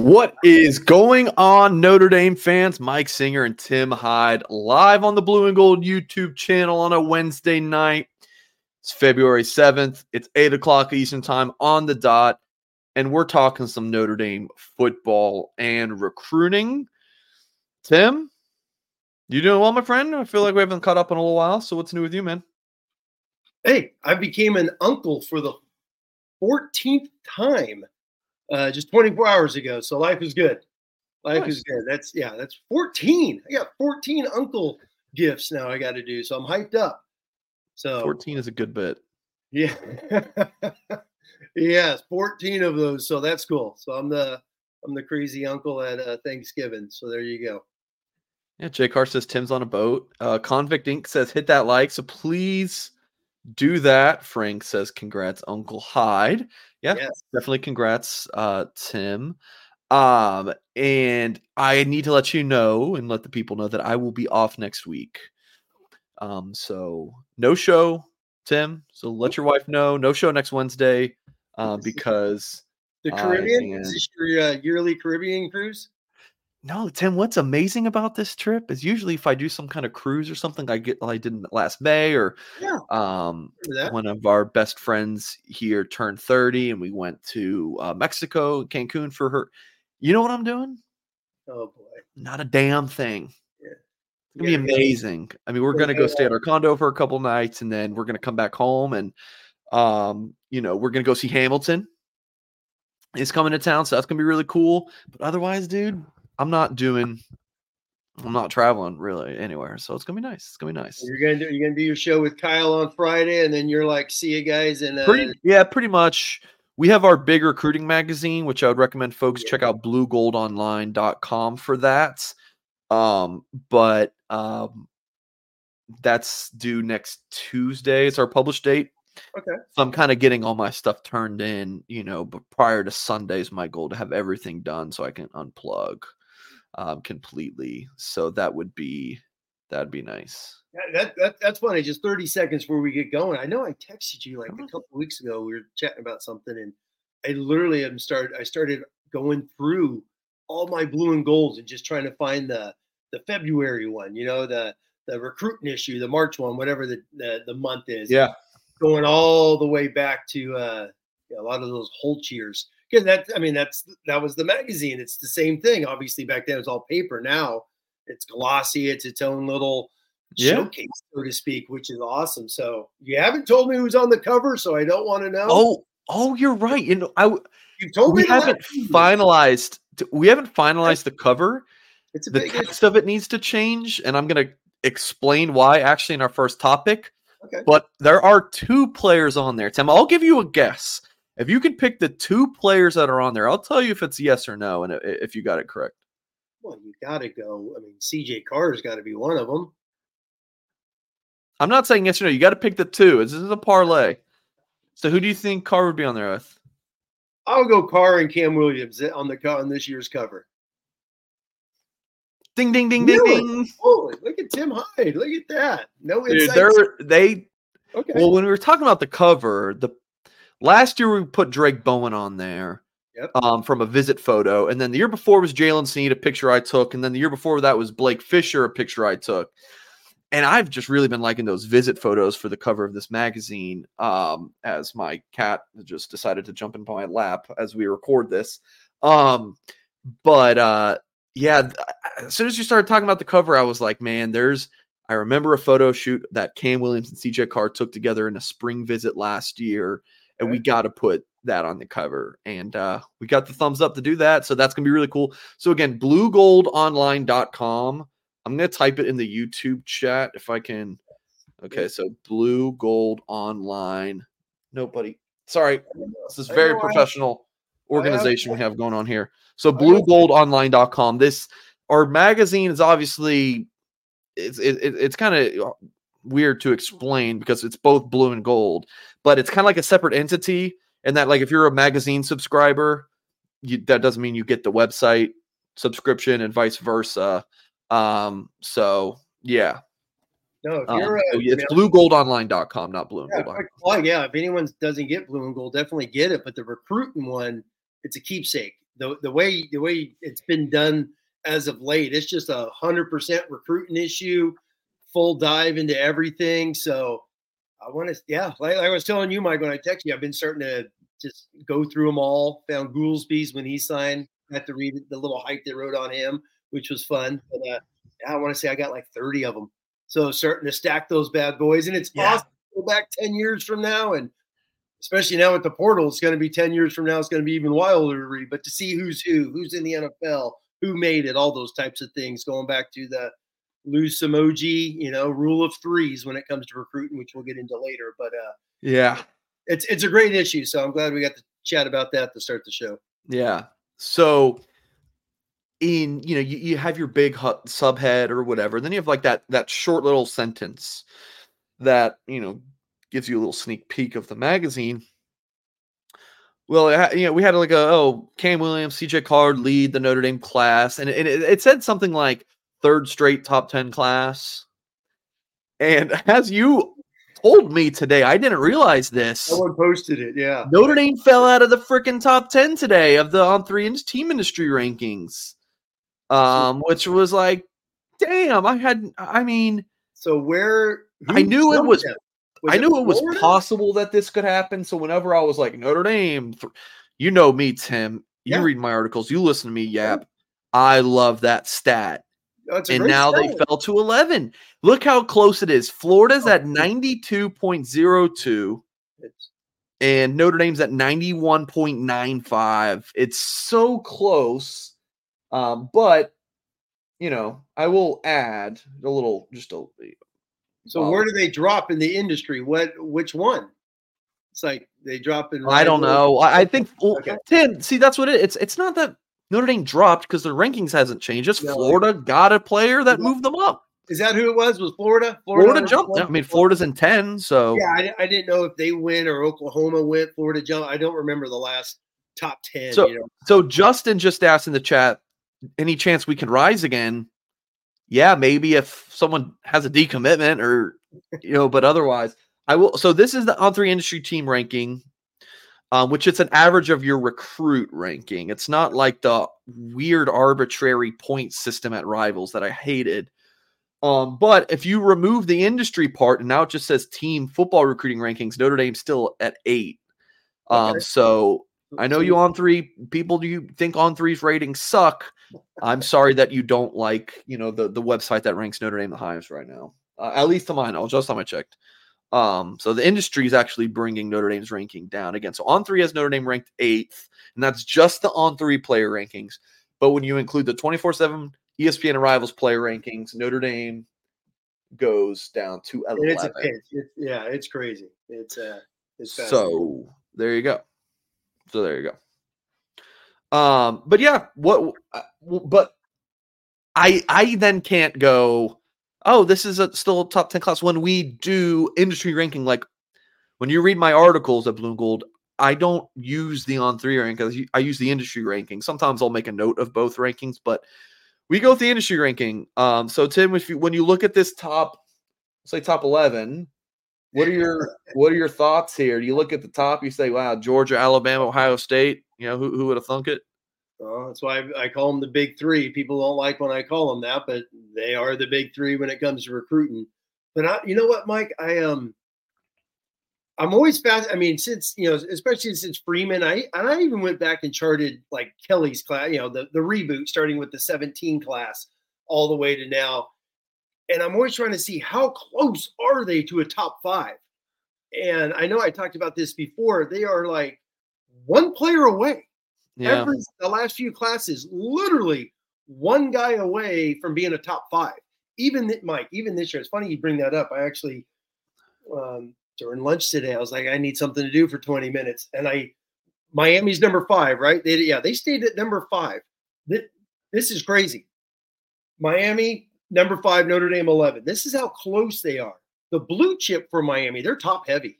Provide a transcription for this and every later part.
What is going on, Notre Dame fans? Mike Singer and Tim Hyde live on the Blue and Gold YouTube channel on a Wednesday night. It's February 7th. It's 8 o'clock Eastern Time on the dot. And we're talking some Notre Dame football and recruiting. Tim, you doing well, my friend? I feel like we haven't caught up in a little while. So, what's new with you, man? Hey, I became an uncle for the 14th time uh, just 24 hours ago. So life is good. Life nice. is good. That's yeah, that's 14. I got 14 uncle gifts now I got to do. So I'm hyped up. So 14 is a good bit. Yeah. yes, 14 of those. So that's cool. So I'm the I'm the crazy uncle at uh, Thanksgiving. So there you go. Yeah, Jay Carr says Tim's on a boat. Uh, Convict Inc. says hit that like. So please do that. Frank says congrats, Uncle Hyde. Yeah, yes. definitely congrats, uh, Tim. Um, and I need to let you know and let the people know that I will be off next week. Um, so no show, Tim. So let your wife know. No show next Wednesday. Um, because the Caribbean is this your uh, yearly Caribbean cruise? No, Tim, what's amazing about this trip is usually if I do some kind of cruise or something, I get like I did last May or yeah. um one of our best friends here turned 30 and we went to uh, Mexico, Cancun for her. You know what I'm doing? Oh boy. Not a damn thing. Yeah. It's gonna be amazing. I mean, we're gonna go stay at our condo for a couple nights and then we're gonna come back home and um, you know, we're gonna go see Hamilton. He's coming to town, so that's gonna be really cool. But otherwise, dude, I'm not doing I'm not traveling really anywhere, so it's gonna be nice. It's gonna be nice. You're gonna do you're gonna do your show with Kyle on Friday, and then you're like, see you guys in uh... pretty, yeah, pretty much. We have our big recruiting magazine, which I would recommend folks yeah. check out bluegoldonline.com for that. Um, but um that's due next Tuesday. It's our published date. Okay. So I'm kind of getting all my stuff turned in, you know, but prior to Sunday's my goal to have everything done so I can unplug um, completely. So that would be that'd be nice. That, that that's funny. Just 30 seconds before we get going. I know I texted you like a couple weeks ago. We were chatting about something, and I literally am started. I started going through all my blue and golds and just trying to find the the February one. You know the the recruiting issue, the March one, whatever the the, the month is. Yeah, going all the way back to uh, a lot of those Holtz because that I mean that's that was the magazine. It's the same thing. Obviously, back then it was all paper. Now it's glossy. It's its own little yeah. showcase, so to speak, which is awesome. So you haven't told me who's on the cover, so I don't want to know. Oh, oh, you're right. You know, I you told we me haven't finalized. We haven't finalized the cover. It's the text of it needs to change, and I'm going to explain why. Actually, in our first topic. Okay. But there are two players on there, Tim. I'll give you a guess. If you can pick the two players that are on there, I'll tell you if it's yes or no, and if you got it correct. Well, you got to go. I mean, CJ Carr's got to be one of them. I'm not saying yes or no. You got to pick the two. This is a parlay. So, who do you think Carr would be on there with? I'll go Carr and Cam Williams on the on this year's cover. Ding ding ding ding ding. Holy, look at Tim Hyde. Look at that. No insights. Dude, they Okay. Well, when we were talking about the cover, the last year we put Drake Bowen on there. Yep. Um, from a visit photo, and then the year before was Jaylen Sneed, a picture I took, and then the year before that was Blake Fisher, a picture I took. And I've just really been liking those visit photos for the cover of this magazine. Um, as my cat just decided to jump into my lap as we record this. Um, but uh, yeah, as soon as you started talking about the cover, I was like, man, there's I remember a photo shoot that Cam Williams and CJ Carr took together in a spring visit last year, and we got to put that on the cover. And uh, we got the thumbs up to do that. So that's going to be really cool. So again, bluegoldonline.com. I'm going to type it in the YouTube chat if I can. Okay, so blue gold online. Nobody. Sorry. This is very professional organization we have going on here. So bluegoldonline.com. This our magazine is obviously it's it, it's kind of weird to explain because it's both blue and gold, but it's kind of like a separate entity. And that, like, if you're a magazine subscriber, you, that doesn't mean you get the website subscription and vice versa. Um, so yeah. No, if you're um, a, it's bluegoldonline.com, not blue and yeah, gold. Yeah, if anyone doesn't get blue and gold, definitely get it. But the recruiting one, it's a keepsake. the the way the way it's been done as of late, it's just a hundred percent recruiting issue, full dive into everything. So I want to, yeah, like, like I was telling you, Mike, when I text you, I've been starting to just go through them all. Found Goolsby's when he signed. I Had to read the little hype they wrote on him, which was fun. But uh, I want to say I got like 30 of them. So starting to stack those bad boys, and it's yeah. awesome. Go back 10 years from now, and especially now with the portal, it's going to be 10 years from now. It's going to be even wilder to read. But to see who's who, who's in the NFL, who made it, all those types of things, going back to the loose emoji, you know, rule of threes when it comes to recruiting, which we'll get into later. But uh, yeah, it's it's a great issue. So I'm glad we got to chat about that to start the show. Yeah. So in you know you, you have your big subhead or whatever then you have like that that short little sentence that you know gives you a little sneak peek of the magazine well you know we had like a oh cam williams cj carr lead the notre dame class and it, it, it said something like third straight top 10 class and as you told me today. I didn't realize this. Someone posted it. Yeah. Notre Dame fell out of the freaking top 10 today of the on three inch team industry rankings. Um, which was like, damn, I had I mean so where I knew it was, was I knew it, was possible that this could happen. So whenever I was like Notre Dame, you know me, Tim. You yeah. read my articles, you listen to me yap. I love that stat. And now they fell to 11. Look how close it is. Florida's oh, at 92.02 and Notre Dame's at 91.95. It's so close. Um, but you know, I will add a little just a so where do they drop in the industry? What which one? It's like they drop in. I don't know. I, I think okay. Tim. See, that's what it. It's it's not that Notre Dame dropped because their rankings hasn't changed. Just no. Florida got a player that moved them up. Is that who it was? Was Florida? Florida, Florida jumped. I mean, Florida's in ten, so yeah. I, I, didn't know if they win or Oklahoma went. Florida jumped. I don't remember the last top ten. So, you know? so Justin just asked in the chat, any chance we can rise again? Yeah, maybe if someone has a decommitment or you know, but otherwise, I will. So this is the on three industry team ranking um, which it's an average of your recruit ranking. It's not like the weird arbitrary point system at rivals that I hated. Um, but if you remove the industry part and now it just says team football recruiting rankings, Notre Dame's still at eight. Um, okay. so I know you on three people do you think on three's ratings suck. I'm sorry that you don't like, you know, the the website that ranks Notre Dame the highest right now. Uh, at least to mine, I'll just time I checked. Um, so the industry is actually bringing Notre Dame's ranking down again. So on three has Notre Dame ranked eighth, and that's just the on three player rankings. But when you include the 24 7 ESPN arrivals player rankings, Notre Dame goes down to 11. It's, it's, yeah, it's crazy. It's uh, it's so there you go. So there you go. Um, but yeah, what? Uh, but I I then can't go oh, this is a still a top 10 class. When we do industry ranking, like when you read my articles at Blue and Gold, I don't use the on three rank. I use the industry ranking. Sometimes I'll make a note of both rankings, but we go with the industry ranking. Um, so Tim, if you when you look at this top, say top 11, what are your what are your thoughts here? Do you look at the top, you say, wow, Georgia, Alabama, Ohio State, you know, who, who would have thunk it? Well, that's why I, call them the big three. People don't like when I call them that, but they are the big three when it comes to recruiting. But I, you know what, Mike? I um, I'm always fast. I mean, since you know, especially since Freeman, I and I even went back and charted like Kelly's class. You know, the the reboot starting with the 17 class all the way to now, and I'm always trying to see how close are they to a top five. And I know I talked about this before. They are like one player away yeah. Every the last few classes, literally one guy away from being a top five. Even Mike, even this year, it's funny you bring that up. I actually um, during lunch today, I was like, I need something to do for 20 minutes, and I Miami's number five, right? They yeah, they stayed at number five. This, this is crazy. Miami number five, Notre Dame 11. This is how close they are. The blue chip for Miami, they're top heavy.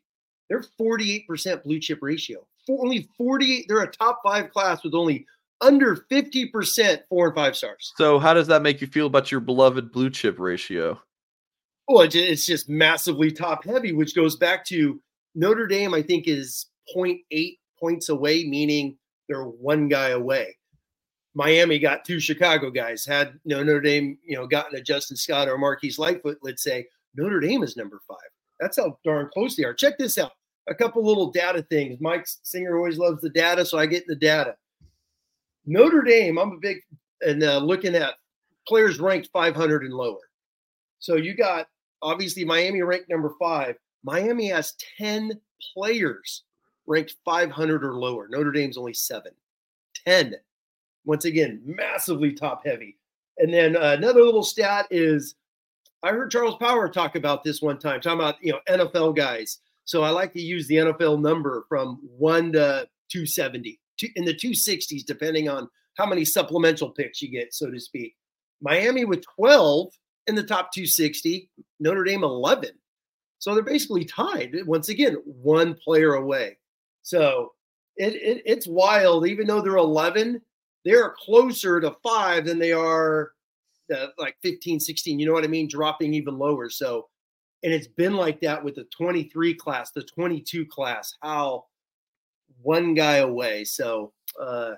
They're 48% blue chip ratio only 48. They're a top five class with only under 50% four and five stars. So, how does that make you feel about your beloved blue chip ratio? Oh, well, it's just massively top heavy, which goes back to Notre Dame, I think, is 0.8 points away, meaning they're one guy away. Miami got two Chicago guys. Had you know, Notre Dame, you know, gotten a Justin Scott or Marquise Lightfoot, let's say Notre Dame is number five. That's how darn close they are. Check this out. A couple little data things. Mike Singer always loves the data, so I get the data. Notre Dame, I'm a big and uh, looking at players ranked 500 and lower. So you got obviously Miami ranked number five. Miami has 10 players ranked 500 or lower. Notre Dame's only seven. 10. Once again, massively top heavy. And then uh, another little stat is I heard Charles Power talk about this one time, talking about you know NFL guys. So I like to use the NFL number from one to 270 in the 260s, depending on how many supplemental picks you get, so to speak. Miami with 12 in the top 260, Notre Dame 11. So they're basically tied. Once again, one player away. So it, it it's wild. Even though they're 11, they're closer to five than they are uh, like 15, 16. You know what I mean? Dropping even lower. So, and it's been like that with the 23 class, the 22 class, how one guy away. So, uh,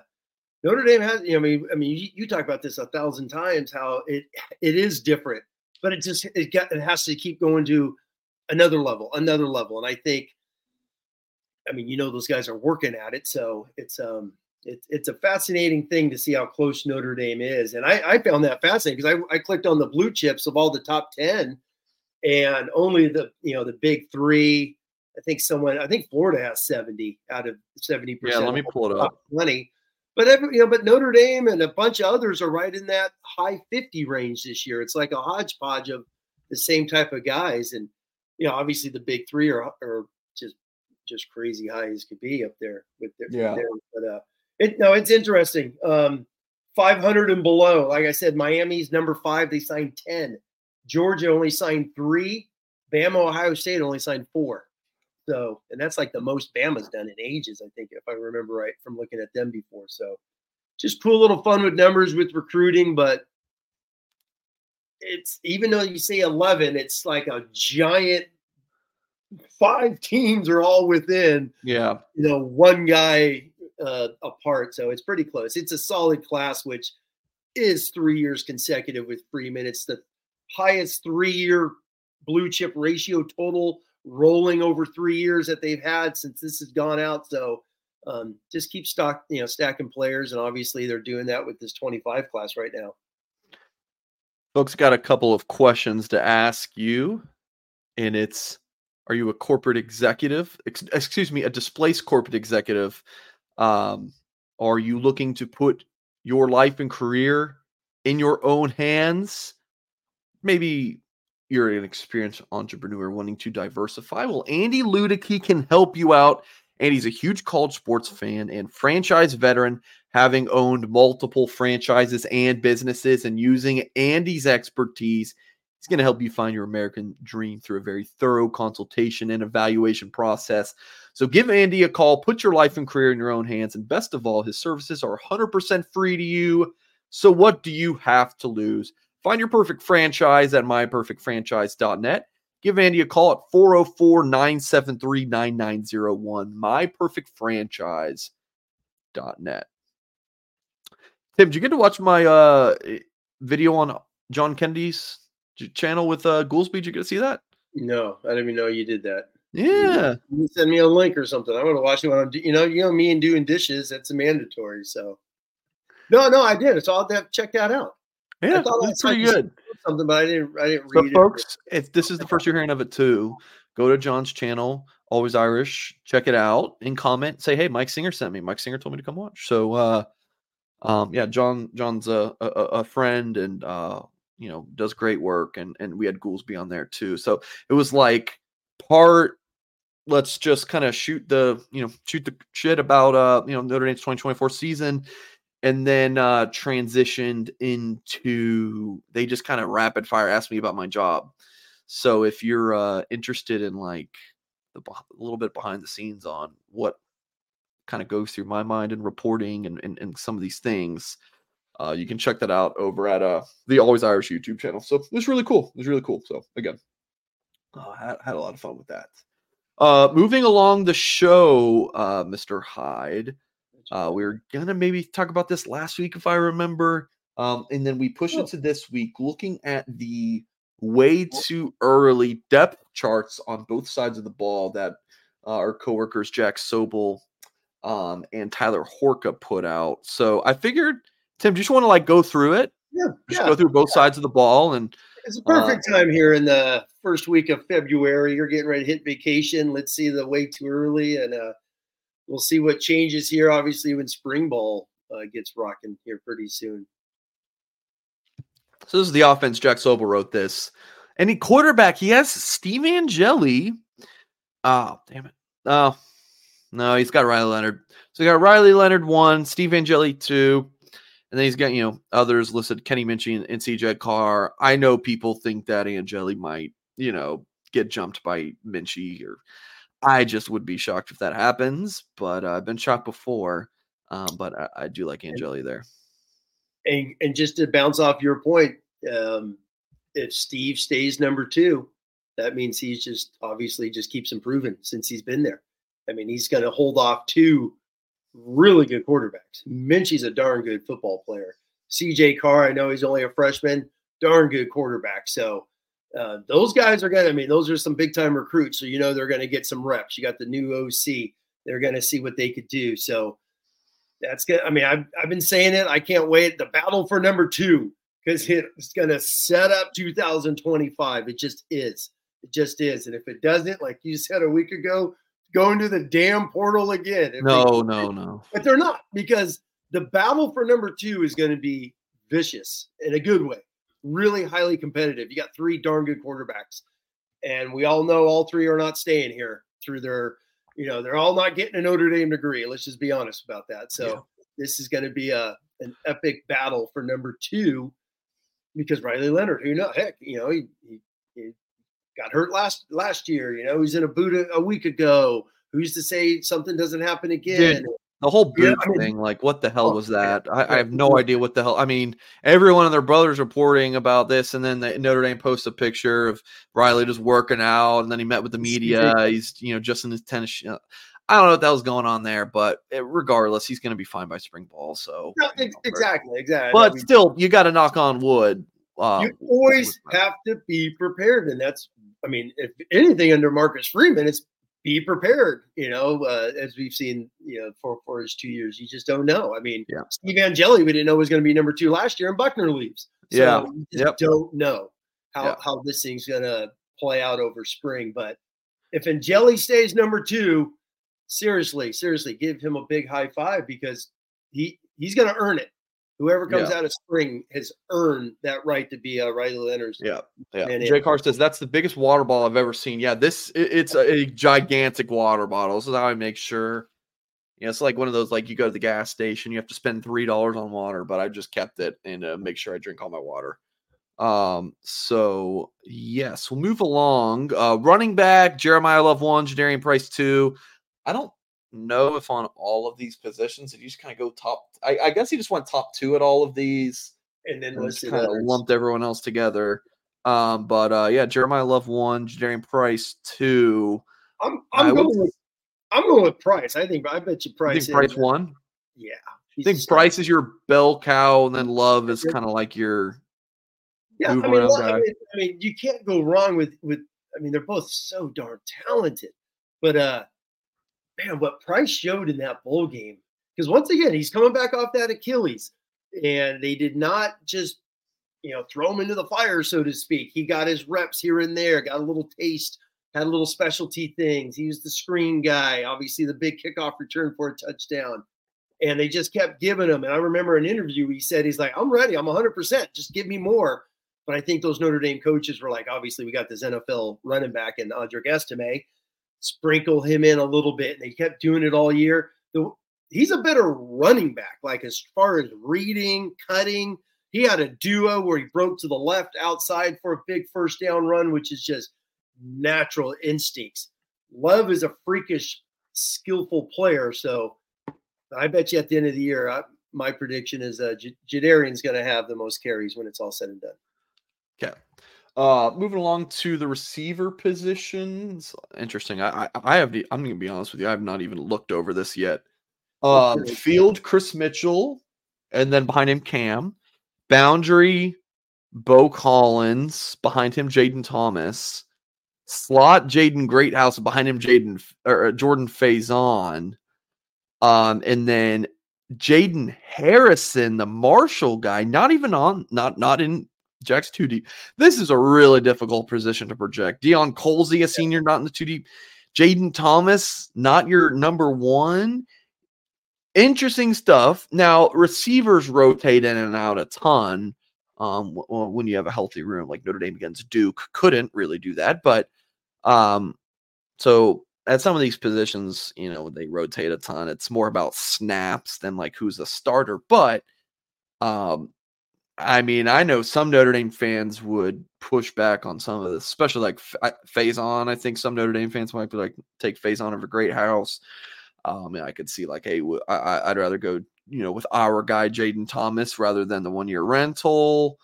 Notre Dame has, you know, I mean, I mean, you, you, talk about this a thousand times, how it it is different, but it just it got it has to keep going to another level, another level, and I think, I mean, you know, those guys are working at it, so it's um it's it's a fascinating thing to see how close Notre Dame is, and I, I found that fascinating because I, I clicked on the blue chips of all the top ten, and only the you know the big three. I think someone I think Florida has seventy out of seventy percent. Yeah, let me pull it up. Twenty but every, you know, but Notre Dame and a bunch of others are right in that high 50 range this year. It's like a hodgepodge of the same type of guys. And, you know, obviously the big three are, are just just crazy high as could be up there with their, yeah. Their, but uh it no, it's interesting. Um 500 and below. Like I said, Miami's number five. They signed 10. Georgia only signed three. Bama, Ohio State only signed four. So, and that's like the most Bama's done in ages, I think, if I remember right from looking at them before. So, just cool little fun with numbers with recruiting, but it's even though you say 11, it's like a giant five teams are all within, yeah, you know, one guy uh, apart. So, it's pretty close. It's a solid class, which is three years consecutive with Freeman. It's the highest three year blue chip ratio total rolling over three years that they've had since this has gone out. So um, just keep stock, you know, stacking players, and obviously they're doing that with this 25 class right now. Folks got a couple of questions to ask you, and it's: Are you a corporate executive? Ex- excuse me, a displaced corporate executive? Um, are you looking to put your life and career in your own hands? Maybe you're an experienced entrepreneur wanting to diversify, well, Andy Ludicky can help you out. And he's a huge college sports fan and franchise veteran, having owned multiple franchises and businesses. And using Andy's expertise, he's going to help you find your American dream through a very thorough consultation and evaluation process. So give Andy a call, put your life and career in your own hands. And best of all, his services are 100% free to you. So what do you have to lose? Find your perfect franchise at myperfectfranchise.net. Give Andy a call at 404 973 9901. Myperfectfranchise.net. Tim, did you get to watch my uh, video on John Kennedy's channel with uh, Goolsby? Did you get to see that? No, I didn't even know you did that. Yeah. You send me a link or something. I'm going to watch it when I'm, you know, you know, me and doing dishes, that's mandatory. So, no, no, I did. So I'll have check that out. Yeah, that's pretty good. Something, but I didn't. I didn't so read folks, it. if this is the first you're hearing of it too, go to John's channel, Always Irish. Check it out and comment. Say, hey, Mike Singer sent me. Mike Singer told me to come watch. So, uh, um, yeah, John John's a, a, a friend and uh, you know does great work, and and we had Goolsby on there too. So it was like part. Let's just kind of shoot the you know shoot the shit about uh you know Notre Dame's 2024 season and then uh, transitioned into they just kind of rapid fire asked me about my job. So if you're uh, interested in like the a little bit behind the scenes on what kind of goes through my mind in reporting and, and, and some of these things, uh, you can check that out over at uh, the Always Irish YouTube channel. So it was really cool. It was really cool. So again, I had, had a lot of fun with that. Uh, moving along the show, uh, Mr. Hyde. Uh, we were gonna maybe talk about this last week if I remember, um, and then we push Oh. it to this week, looking at the way too early depth charts on both sides of the ball that uh, our coworkers Jack Sobel um, and Tyler Horka put out. So I figured, Tim, do you just want to like go through it, Yeah, just yeah. go through both sides of the ball, and It's a Uh, perfect time here in the first week of February. You're getting ready to hit vacation. Let's see the way too early, and uh, we'll see what changes here. Obviously, when spring ball uh, gets rocking here pretty soon. So this is the offense. Jack Sobel wrote this. Any quarterback, he has Steve Angeli. Oh, damn it. Oh, no, he's got Riley Leonard. So he got Riley Leonard one, Steve Angeli two, and then he's got, you know, others listed Kenny Minchey and, and CJ Carr. I know people think that Angeli might, you know, get jumped by Minchey, or I just would be shocked if that happens, but uh, I've been shocked before. Um, but I, I do like Angeli there. And and just to bounce off your point, um, if Steve stays number two, that means he's just obviously just keeps improving since he's been there. I mean, he's going to hold off two really good quarterbacks. Minchey's a darn good football player. CJ Carr, I know he's only a freshman, darn good quarterback. So uh, those guys are going to, I mean, those are some big time recruits. So you know they're going to get some reps. You got the new OC. They're going to see what they could do. So that's good. I mean, I've, I've been saying it. I can't wait. The battle for number two, because it's going to set up 2025. It just is. It just is. And if it doesn't, like you said a week ago, go into the damn portal again. If they- No, no, no. but they're not because the battle for number two is going to be vicious in a good way, really highly competitive. You got three darn good quarterbacks, and we all know all three are not staying here through their, you know, they're all not getting a Notre Dame degree. Let's just be honest about that. So Yeah. this is going to be a an epic battle for number two because Riley Leonard, who know, heck, you know, he, he, he got hurt last last year. You know, he's in a boot a, a week ago. Who's to say something doesn't happen again? The whole Yeah, boot I mean- thing, like, what the hell Oh, was that? I, I have no idea what the hell. I mean, every one of their brothers reporting about this, and then the Notre Dame posts a picture of Riley just working out, and then he met with the media. He's, you know, just in his tennis. I don't know what that was going on there, but eh, regardless, he's going to be fine by spring ball. So, No, you know, exactly, exactly. I But mean, still, you got to knock on wood. Uh, you always have to be prepared, and that's, I mean, if anything under Marcus Freeman, it's be prepared. You know, uh, as we've seen, you know, for for his two years, you just don't know. I mean, Yeah. Steve Angeli, we didn't know was going to be number two last year, and Buchner leaves. So Yeah. you Yep. don't know how how this thing's going to play out over spring. But if Angeli stays number two, seriously, seriously, give him a big high five because he he's going to earn it. Whoever comes Yeah. out of spring has earned that right to be uh, Riley Leonard's. Yeah, yeah. And it- Carr says that's the biggest water bottle I've ever seen. Yeah, this it- it's a, a gigantic water bottle. This is how I make sure. Yeah, it's like one of those like you go to the gas station, you have to spend three dollars on water, but I just kept it and uh, make sure I drink all my water. Um, so yes, we'll move along. Uh, running back Jeremiyah Love one, Jadarian Price two. I don't know if on all of these positions, if you just kind of go top, I, I guess you just went top two at all of these And then and just kind of lumped everyone else together. Um, but uh, yeah, Jeremiyah Love one, Jadarian Price two. I'm I I'm would- going with I'm going with Price. I think I bet you I Price. think Price is- one. Yeah, I think Price is your bell cow, and then Love is kind of like your Yeah, I mean, well, I mean, I mean, you can't go wrong with with. I mean, they're both so darn talented, but uh, man, what Price showed in that bowl game. Because once again, he's coming back off that Achilles, and they did not just you know throw him into the fire, so to speak. He got his reps here and there, got a little taste, had a little specialty things. He was the screen guy, obviously the big kickoff return for a touchdown. And they just kept giving him. And I remember an interview he said, he's like, I'm ready. I'm 100%. Just give me more. But I think those Notre Dame coaches were like, obviously, we got this NFL running back and Audric Estime. Sprinkle him in a little bit. And they kept doing it all year. The, he's a better running back, like as far as reading, cutting. He had a duo where he broke to the left outside for a big first down run, which is just natural instincts. Love is a freakish, skillful player. So I bet you at the end of the year, I, my prediction is uh, J- Jadarian's going to have the most carries when it's all said and done. Okay. Uh, moving along to the receiver positions. Interesting. I I, I have. the- I'm going to be honest with you. I have not even looked over this yet. Um, field Kris Mitchell, and then behind him Cam. Boundary Beaux Collins, behind him Jayden Thomas. Slot Jaden Greathouse, behind him Jaden or uh, Jordan Faison. Um, and then Jaden Harrison, the Marshall guy, not even on, not not in Jack's too deep. This is a really difficult position to project. Deion Colzie, a senior, not in the two deep. Jayden Thomas, not your number one. Interesting stuff. Now, receivers rotate in and out a ton. Um, when you have a healthy room like Notre Dame against Duke, couldn't really do that. But um, so at some of these positions, you know, they rotate a ton. It's more about snaps than like who's a starter. But um, I mean, I know some Notre Dame fans would push back on some of this, especially like F- Faison. I think some Notre Dame fans might be like, take phase Faison over Greathouse. Um, and I could see like, hey, I'd rather go, you know, with our guy Jayden Thomas rather than the one year rental.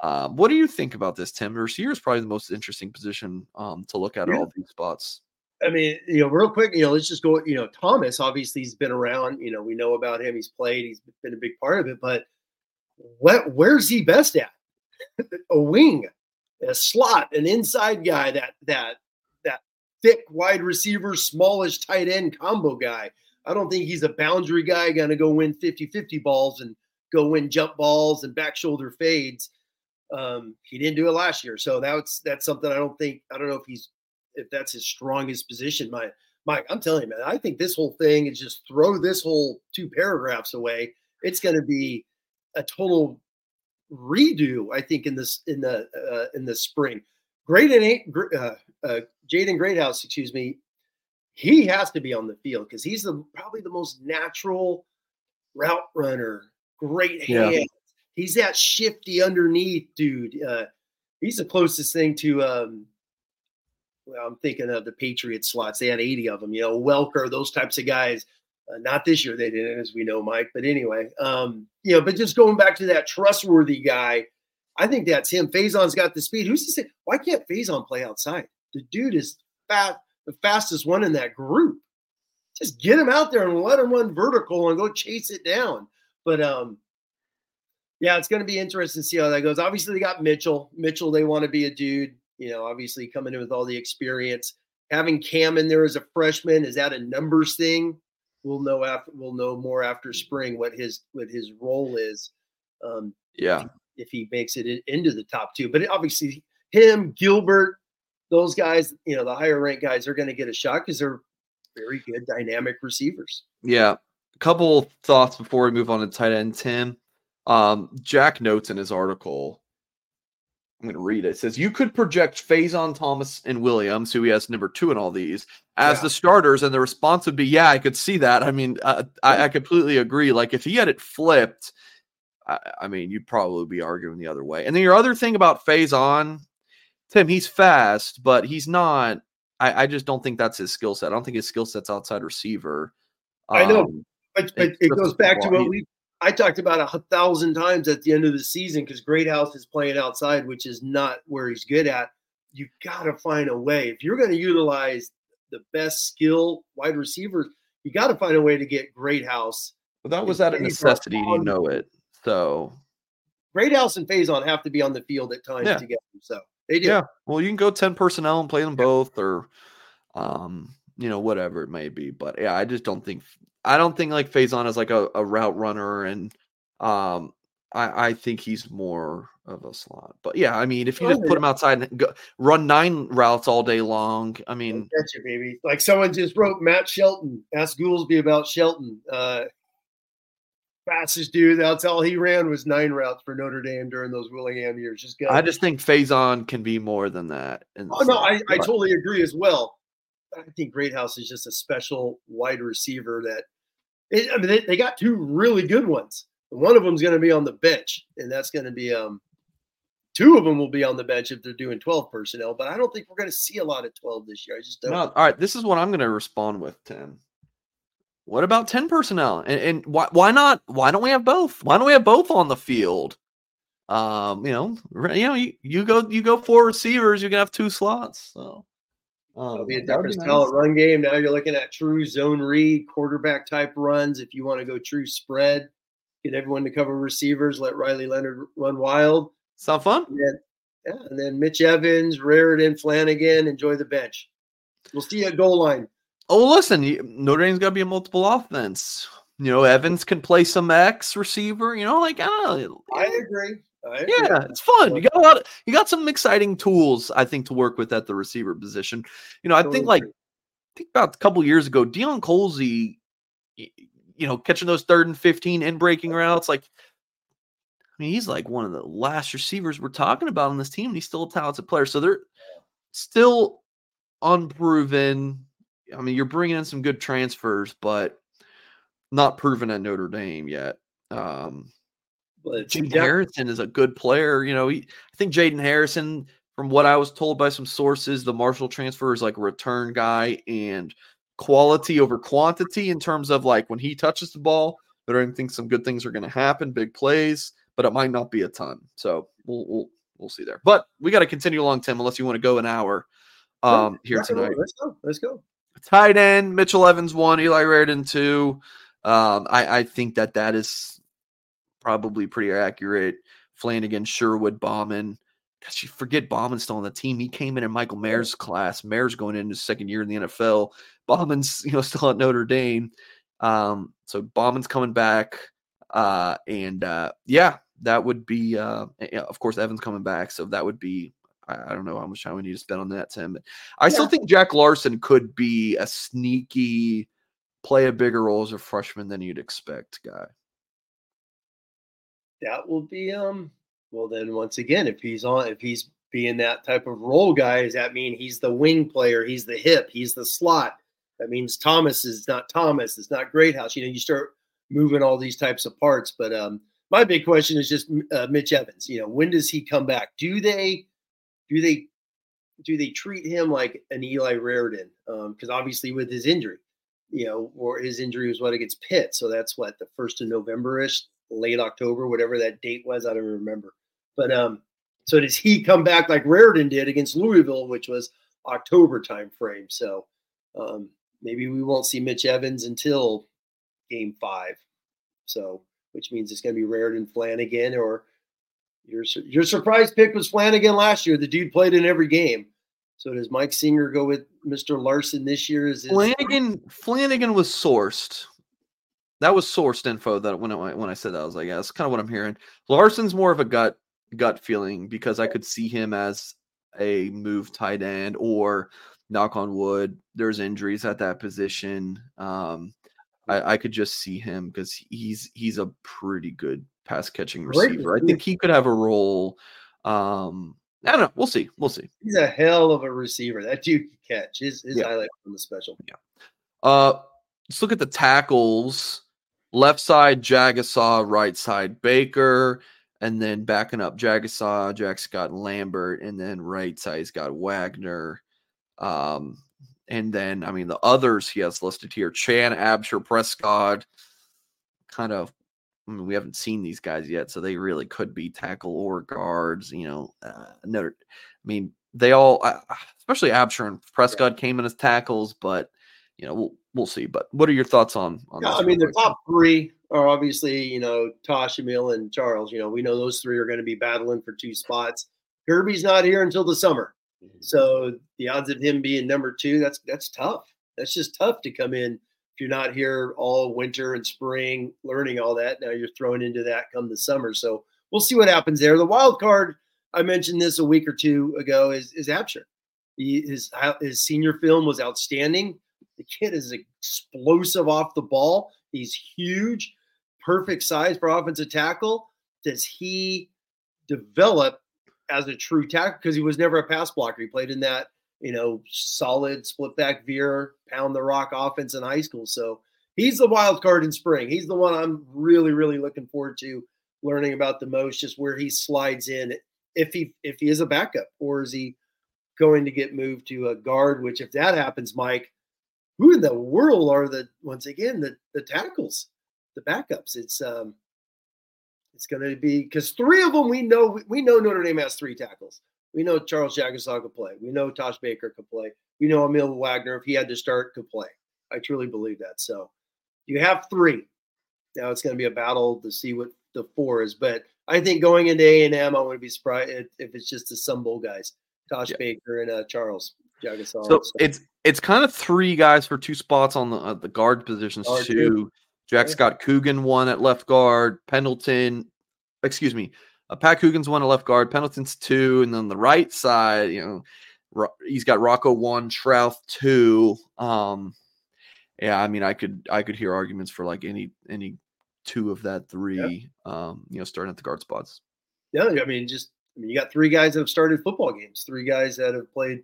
Um, what do you think about this, Tim? Receiver is probably the most interesting position um, to look at at Yeah. all these spots. I mean, you know, real quick, you know, let's just go. You know, Thomas obviously he's been around. You know, we know about him. He's played. He's been a big part of it. But what? Where's he best at? a wing, a slot, an inside guy. That that that thick wide receiver, smallish tight end combo guy. I don't think he's a boundary guy going to go win 50-50 balls and go win jump balls and back shoulder fades. Um, he didn't do it last year, so that's that's something I don't think. I don't know if he's if that's his strongest position. My Mike, I'm telling you, man, I think this whole thing is just throw this whole two paragraphs away. It's going to be a total redo. I think in this in the uh, in the spring. Great and eight, uh, uh, Jaden Greathouse, excuse me. He has to be on the field because he's the probably the most natural route runner. Great Yeah. hands. He's that shifty underneath dude. Uh, he's the closest thing to um, well, I'm thinking of the Patriot slots. They had 80 of them, you know, Welker, those types of guys. Uh, not this year, they didn't, as we know, Mike. But anyway, um, you know, but just going back to that trustworthy guy, I think that's him. Faison's got the speed. Who's to say why can't Faison play outside? The dude is fast, the fastest one in that group. Just get him out there and let him run vertical and go chase it down. But um, yeah, it's going to be interesting to see how that goes. Obviously, they got Mitchell. Mitchell, they want to be a dude. You know, obviously coming in with all the experience. Having Cam in there as a freshman is that a numbers thing? We'll know after. We'll know more after spring what his what his role is. Um, Yeah. if he makes it in, into the top two. But obviously, him, Gilbert, those guys, you know, the higher ranked guys are going to get a shot because they're very good, dynamic receivers. Yeah. A couple thoughts before we move on to tight end, Tim. Um, Jack notes in his article. I'm going to read it. It says you could project Faison Thomas and Williams, who he has number two in all these, as Yeah. the starters, and the response would be, "Yeah, I could see that." I mean, uh, I, I completely agree. Like if he had it flipped, I, I mean, you'd probably be arguing the other way. And then your other thing about Faison, Tim, he's fast, but he's not. I, I just don't think that's his skill set. I don't think his skill set's outside receiver. I know. Um, But, but it goes back to what we I talked about a thousand times at the end of the season because Greathouse is playing outside, which is not where he's good at. You've got to find a way. If you're going to utilize the best skill wide receivers, you got to find a way to get Greathouse. But that was out of necessity, you know it. So Greathouse and Faison have to be on the field at times Yeah. together. So they do. yeah, well, you can go ten personnel and play them both, or um, you know, whatever it may be. But yeah, I just don't think I don't think like Faison is like a, a route runner, and um, I I think he's more of a slot. But yeah, I mean, if you just put him outside and go, run nine routes all day long, I mean, Gotcha, baby. Like someone just wrote Matt Shelton. Ask Goolsby about Shelton. Uh, fastest dude. That's all he ran was nine routes for Notre Dame during those Willingham years. Just go. I just think Faison can be more than that. Oh no. I, I totally agree as well. I think Greathouse is just a special wide receiver that. It, I mean, they, they got two really good ones. One of them's going to be on the bench, and that's going to be um. Two of them will be on the bench if they're doing twelve personnel, but I don't think we're going to see a lot of twelve this year. I just don't. No, all right, this is what I'm going to respond with, Tim. What about 10 personnel? And, and why why not? Why don't we have both? Why don't we have both on the field? Um, you know, you know, you, you go you go four receivers, you're gonna have two slots. So Oh, That'll be a different style nice. run game. Now you're looking at true zone read, quarterback type runs. If you want to go true spread, get everyone to cover receivers, let Riley Leonard run wild. Sound fun? And then, yeah, and then Mitch Evans, Raridon, Flanagan, enjoy the bench. We'll see you at goal line. Oh, listen, Notre Dame's got to be a multiple offense. You know, Evans can play some X receiver. You know, like I don't know. I agree. Yeah, it's fun. You got a lot. Of, you got some exciting tools, I think, to work with at the receiver position. You know, I think like I think about a couple years ago, Deion Colzie, you know, catching those third and fifteen in breaking routes, like. I mean, he's like one of the last receivers we're talking about on this team, and he's still a talented player. So they're still unproven. I mean, you're bringing in some good transfers, but not proven at Notre Dame yet. Um, Jaden yeah. Harrison is a good player. You know, he, I think Jaden Harrison, from what I was told by some sources, the Marshall transfer is like a return guy and quality over quantity in terms of like when he touches the ball. But I think some good things are going to happen, big plays, but it might not be a ton. So we'll we'll we'll see there. But we got to continue along, Tim, unless you want to go an hour um, here tonight. Let's go. Let's go. Tight end, Mitchell Evans one, Eli Raridon two. Um, I, I think that that is probably pretty accurate. Flanagan, Sherwood, Bauman. Gosh, you forget Bauman's still on the team. He came in in Michael Mayer's class. Mayer's going into his second year in the NFL. Bauman's, you know, still at Notre Dame. Um, so Bauman's coming back. Uh, and uh, yeah, that would be, uh, of course, Evans coming back. So that would be, I, I don't know how much time we need to spend on that, Tim. But I yeah. still think Jack Larsen could be a sneaky, play a bigger role as a freshman than you'd expect guy that will be um well then once again if he's on if he's being that type of role guy does that mean he's the wing player he's the hip he's the slot? That means thomas is not thomas it's not greathouse you know you start moving all these types of parts but um my big question is just uh, mitch evans you know when does he come back? Do they do they do they treat him like an eli raridon because um, obviously with his injury you know or his injury was what against pitt so that's what the first of november-ish late October, whatever that date was. I don't remember. But um, so does he come back like Raridon did against Louisville, which was October time frame? So um, maybe we won't see Mitch Evans until game five. So which means it's going to be Raridon Flanagan or your your surprise pick was Flanagan last year. The dude played in every game. So does Mike Singer go with Mr. Larsen this year? Is Flanagan Flanagan was sourced that was sourced info that when I when I said that I was like, yeah, that's kind of what I'm hearing. Larsen's more of a gut gut feeling because I could see him as a move tight end or knock on wood. There's injuries at that position. Um, I, I could just see him because he's he's a pretty good pass catching receiver. I think he could have a role. Um, I don't know. We'll see. We'll see. He's a hell of a receiver. That dude can catch. His his yeah. highlight from the special. Yeah. Uh, let's look at the tackles. Left side, Jagusah, right side, Baker. And then backing up Jagusah, Jack Scott Lambert. And then right side, he's got Wagner. Um, and then, I mean, the others he has listed here Chan, Absher, Prescott. Kind of, I mean, we haven't seen these guys yet, so they really could be tackle or guards. You know, uh, another, I mean, they all, uh, especially Absher and Prescott, came in as tackles, but you know, we'll we'll see. But what are your thoughts on? on yeah, I mean, the top three are obviously you know Tosh, Aamil, and Charles. You know, we know those three are going to be battling for two spots. Kirby's not here until the summer, mm-hmm. so the odds of him being number two that's that's tough. That's just tough to come in if you're not here all winter and spring, learning all that. Now you're thrown into that come the summer. So we'll see what happens there. The wild card, I mentioned this a week or two ago, is is Absher. He, his his senior film was outstanding. The kid is explosive off the ball. He's huge, perfect size for offensive tackle. Does he develop as a true tackle? Because he was never a pass blocker. He played in that, you know, solid split back veer, pound the rock offense in high school. So he's the wild card in spring. He's the one I'm really, really looking forward to learning about the most, just where he slides in if he if he is a backup or is he going to get moved to a guard, which if that happens, Mike, who in the world are the once again the the tackles, the backups? It's um, it's going to be because three of them we know we know Notre Dame has three tackles. We know Charles Jagusah could play. We know Tosh Baker could play. We know Aamil Wagner, if he had to start, could play. I truly believe that. So you have three. Now it's going to be a battle to see what the four is. But I think going into A and M, I wouldn't be surprised if it's just the Bowl guys, Tosh yeah. Baker and uh, Charles Jagusah. So, so, it's it's kind of three guys for two spots on the uh, the guard positions guard too. too. Jack yeah. Scott Coogan one at left guard, Pendleton, excuse me, uh, Pat Coogan's one at left guard, Pendleton's two, and then the right side, you know, ro- he's got Rocco one, Schrauth two. Um, yeah, I mean, I could I could hear arguments for like any any two of that three, yeah. um, you know, starting at the guard spots. Yeah, I mean, just I mean, you got three guys that have started football games, three guys that have played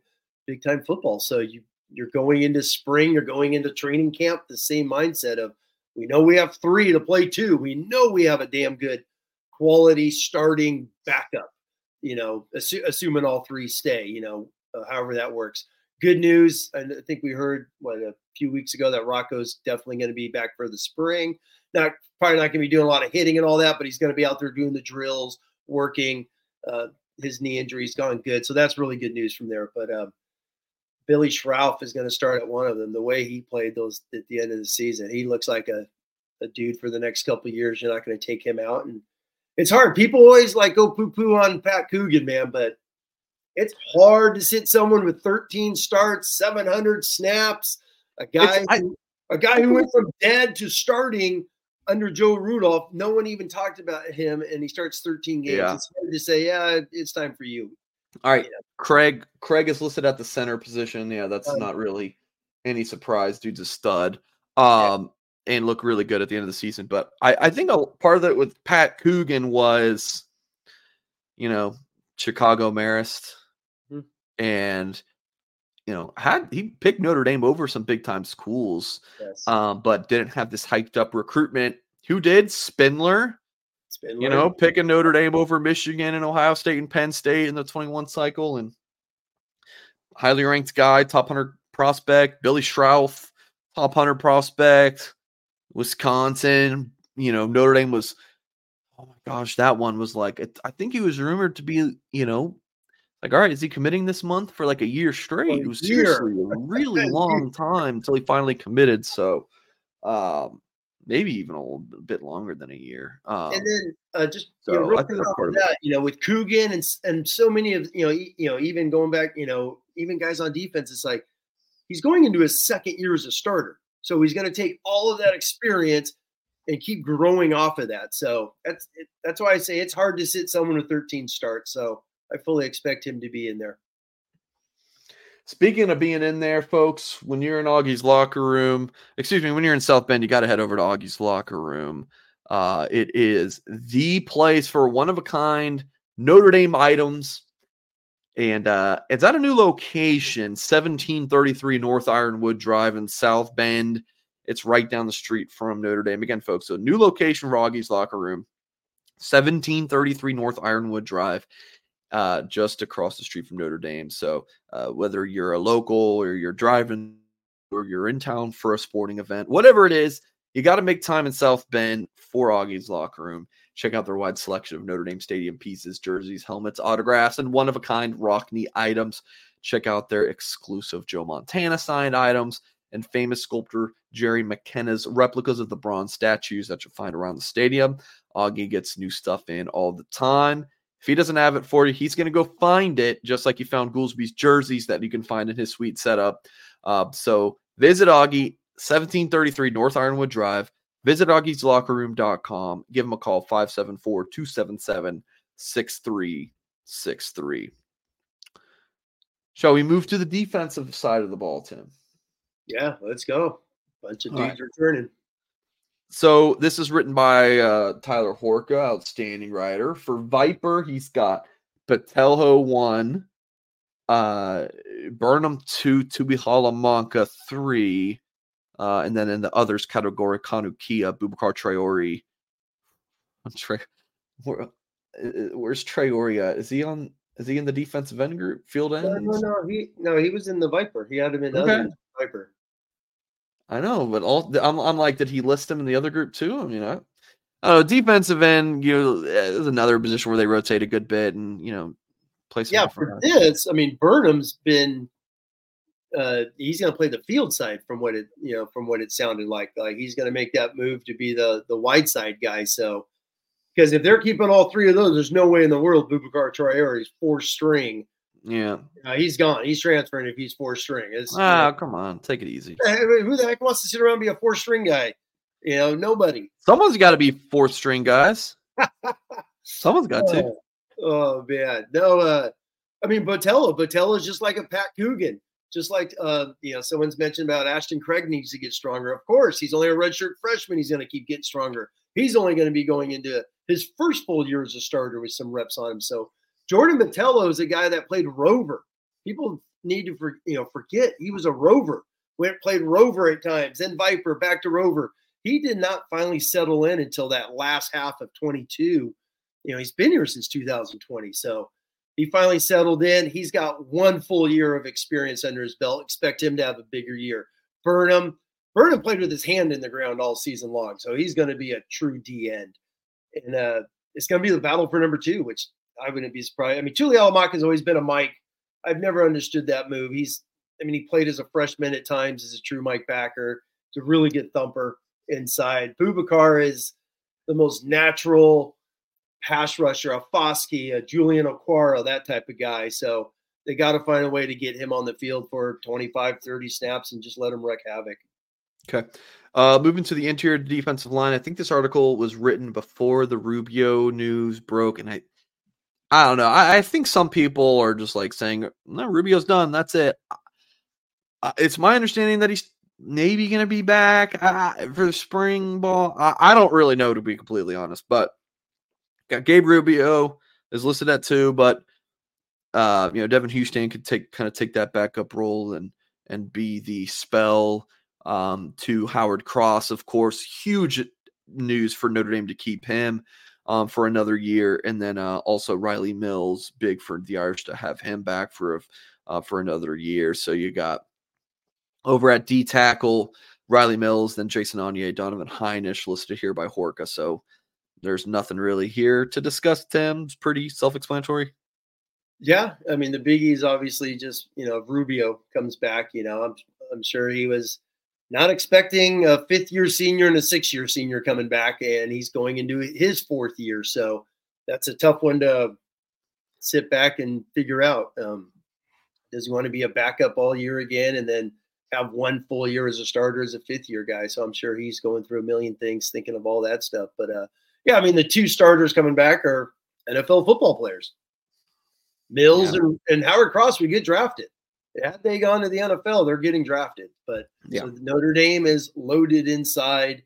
big time football. So you you're going into spring, you're going into training camp, the same mindset of we know we have three to play two. We know we have a damn good quality starting backup. You know, assu- assuming all three stay. You know, uh, however that works. Good news. I think we heard what a few weeks ago that Rocco's definitely going to be back for the spring. Not probably not going to be doing a lot of hitting and all that, but he's going to be out there doing the drills, working. Uh, his knee injury's gone good, so that's really good news from there. But um, Billy Schrauth is going to start at one of them. The way he played those at the end of the season, he looks like a, a dude for the next couple years. You're not going to take him out, and it's hard. People always like go poo poo on Pat Coogan, man, but it's hard to sit someone with 13 starts, 700 snaps, a guy, I, who, a guy who went from dead to starting under Joe Rudolph. No one even talked about him, and he starts 13 games. Yeah. It's hard to say, yeah, it's time for you. All right, yeah. Craig. Craig is listed at the center position. Yeah, that's um, not really any surprise. Dude's a stud. Um, yeah. and look really good at the end of the season. But I, I think a part of it with Pat Coogan was, you know, Chicago Marist, mm-hmm. and you know, had he picked Notre Dame over some big time schools, yes. um, but didn't have this hyped up recruitment. Who did? Spindler you know, picking Notre Dame over Michigan and Ohio State and Penn State in the 21 cycle and highly ranked guy, top 100 prospect, Billy Schrauth, top 100 prospect, Wisconsin, you know, Notre Dame was oh my gosh, that one was like I think he was rumored to be, you know, like all right, is he committing this month for like a year straight? A it was year. seriously a really long time until he finally committed. So um maybe even a little bit longer than a year. Um, and then uh, just so you know, real quick that, you know, with Coogan and and so many of you know, e- you know, even going back, you know, even guys on defense, it's like he's going into his second year as a starter, so he's going to take all of that experience and keep growing off of that. So that's it, that's why I say it's hard to sit someone with 13 starts. So I fully expect him to be in there. Speaking of being in there, folks, when you're in Augie's locker room, excuse me, when you're in South Bend, you got to head over to Augie's locker room. Uh, it is the place for one of a kind Notre Dame items. And uh, it's at a new location, 1733 North Ironwood Drive in South Bend. It's right down the street from Notre Dame. Again, folks, so new location for Augie's locker room, 1733 North Ironwood Drive uh, just across the street from Notre Dame. So uh, whether you're a local or you're driving or you're in town for a sporting event, whatever it is, you got to make time in South Bend for Augie's locker room. Check out their wide selection of Notre Dame Stadium pieces, jerseys, helmets, autographs, and one of a kind Rockne items. Check out their exclusive Joe Montana signed items and famous sculptor Jerry McKenna's replicas of the bronze statues that you'll find around the stadium. Augie gets new stuff in all the time. If he doesn't have it for you, he's going to go find it, just like he found Goolsby's jerseys that you can find in his sweet setup. Uh, so visit Augie, 1733 North Ironwood Drive. Visit Augie'sLockerRoom.com. Give him a call, 574 277 6363. Shall we move to the defensive side of the ball, Tim? Yeah, let's go. Bunch of dudes right. returning. So this is written by uh, Tyler Horka, outstanding writer. For Viper, he's got Botelho one, uh, Burnham two, Tuihalamaka three, uh, and then in the others category, Kahanu Kia, Boubacar Traore. Tre- where, uh, uh, where's Traore at? Is he on? Is he in the defensive end group? Field end? No, no, no. He no, he was in the Viper. He had him in okay. other Viper. I know, but all I'm, I'm like, did he list him in the other group too? I mean, I, I know. Defensive end, you know, is another position where they rotate a good bit, and you know, Play yeah, for this, I mean, Burnham's been uh, he's going to play the field side from what it you know from what it sounded like. Like he's going to make that move to be the the wide side guy. So because if they're keeping all three of those, there's no way in the world Boubacar Traore is four string. Yeah, uh, he's gone. He's transferring if he's four string. It's, ah, you know, come on, take it easy. Who the heck wants to sit around and be a four string guy? You know, nobody. Someone's got to be fourth string guys. Someone's got to. Oh, oh man, no. uh I mean, Botelho. Botelho is just like a Pat Coogan just like uh, you know, someone's mentioned about Ashton Craig needs to get stronger. Of course, he's only a redshirt freshman. He's going to keep getting stronger. He's only going to be going into his first full year as a starter with some reps on him. So Jordan Botelho is a guy that played rover. People need to for, you know forget he was a rover. Went played rover at times, then Viper, back to rover. He did not finally settle in until that last half of 22. You know, he's been here since 2020. So he finally settled in. He's got one full year of experience under his belt. Expect him to have a bigger year. Burnham, Burnham played with his hand in the ground all season long, so he's going to be a true D end. And uh, it's going to be the battle for number two, which I wouldn't be surprised. I mean, Tuihalamaka has always been a Mike. I've never understood that move. He's, I mean, he played as a freshman at times as a true Mike backer. He's a really good thumper inside. Boubacar is the most natural pass rusher, a Foskey, a Julian Okwara, that type of guy. So they got to find a way to get him on the field for 25, 30 snaps and just let him wreak havoc. Okay. Uh, moving to the interior defensive line, I think this article was written before the Rubio news broke, and I, I don't know. I, I think some people are just like saying, "No, Rubio's done. That's it." Uh, it's my understanding that he's maybe going to be back uh, for the spring ball. I, I, don't really know, to be completely honest, but Got Gabe Rubio is listed at two, but uh, you know Devan Houstan could take kind of take that backup role and and be the spell um, to Howard Cross. Of course, huge news for Notre Dame to keep him um, for another year, and then uh, also Rylie Mills, big for the Irish to have him back for uh, for another year. So you got over at D tackle Rylie Mills, then Jason Onye, Donovan Hinish listed here by Horka. So there's nothing really here to discuss. Tim, it's pretty self-explanatory. Yeah, I mean the biggies obviously just you know Rubio comes back. You know, I'm I'm sure he was not expecting a fifth year senior and a six year senior coming back, and he's going into his fourth year. So that's a tough one to sit back and figure out. Um, does he want to be a backup all year again, and then have one full year as a starter as a fifth year guy? So I'm sure he's going through a million things, thinking of all that stuff. But uh, yeah, I mean the two starters coming back are NFL football players. Mills yeah. and, and Howard Cross would get drafted. Had they gone to the NFL, they're getting drafted. But yeah. so Notre Dame is loaded inside.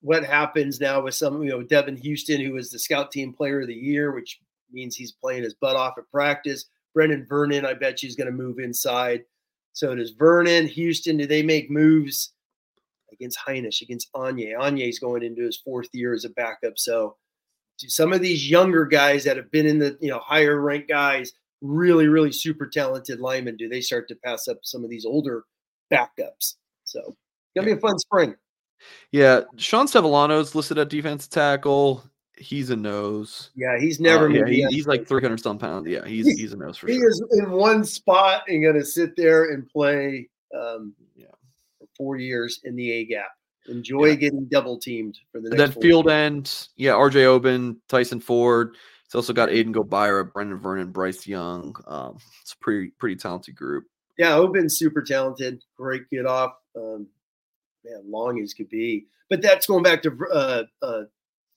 What happens now with some, you know, Devan Houstan, who was the scout team player of the year, which means he's playing his butt off at practice. Brenan Vernon, I bet she's going to move inside. So does Vernon. Houstan, do they make moves against Hinish, against Onye. Onye's going into his fourth year as a backup. So do some of these younger guys that have been in the you know higher ranked guys, really, really super talented linemen, do they start to pass up some of these older backups? So gonna be a fun spring. Yeah, Sean is listed at defense tackle. He's a nose. Yeah, he's never. Uh, yeah, he, he's like 300 some pounds. Yeah, he's he's a nose for he sure. He is in one spot and going to sit there and play um, four years in the A gap. Enjoy yeah. getting double teamed for the next. Then field years. end, yeah, R.J. Oben, Tyson Ford. He's also got Aiden Gobaira, Brenan Vernon, Bryce Young. Um, it's a pretty pretty talented group. Yeah, Oben's super talented. Great get off. Um, man, long as could be. But that's going back to uh, uh,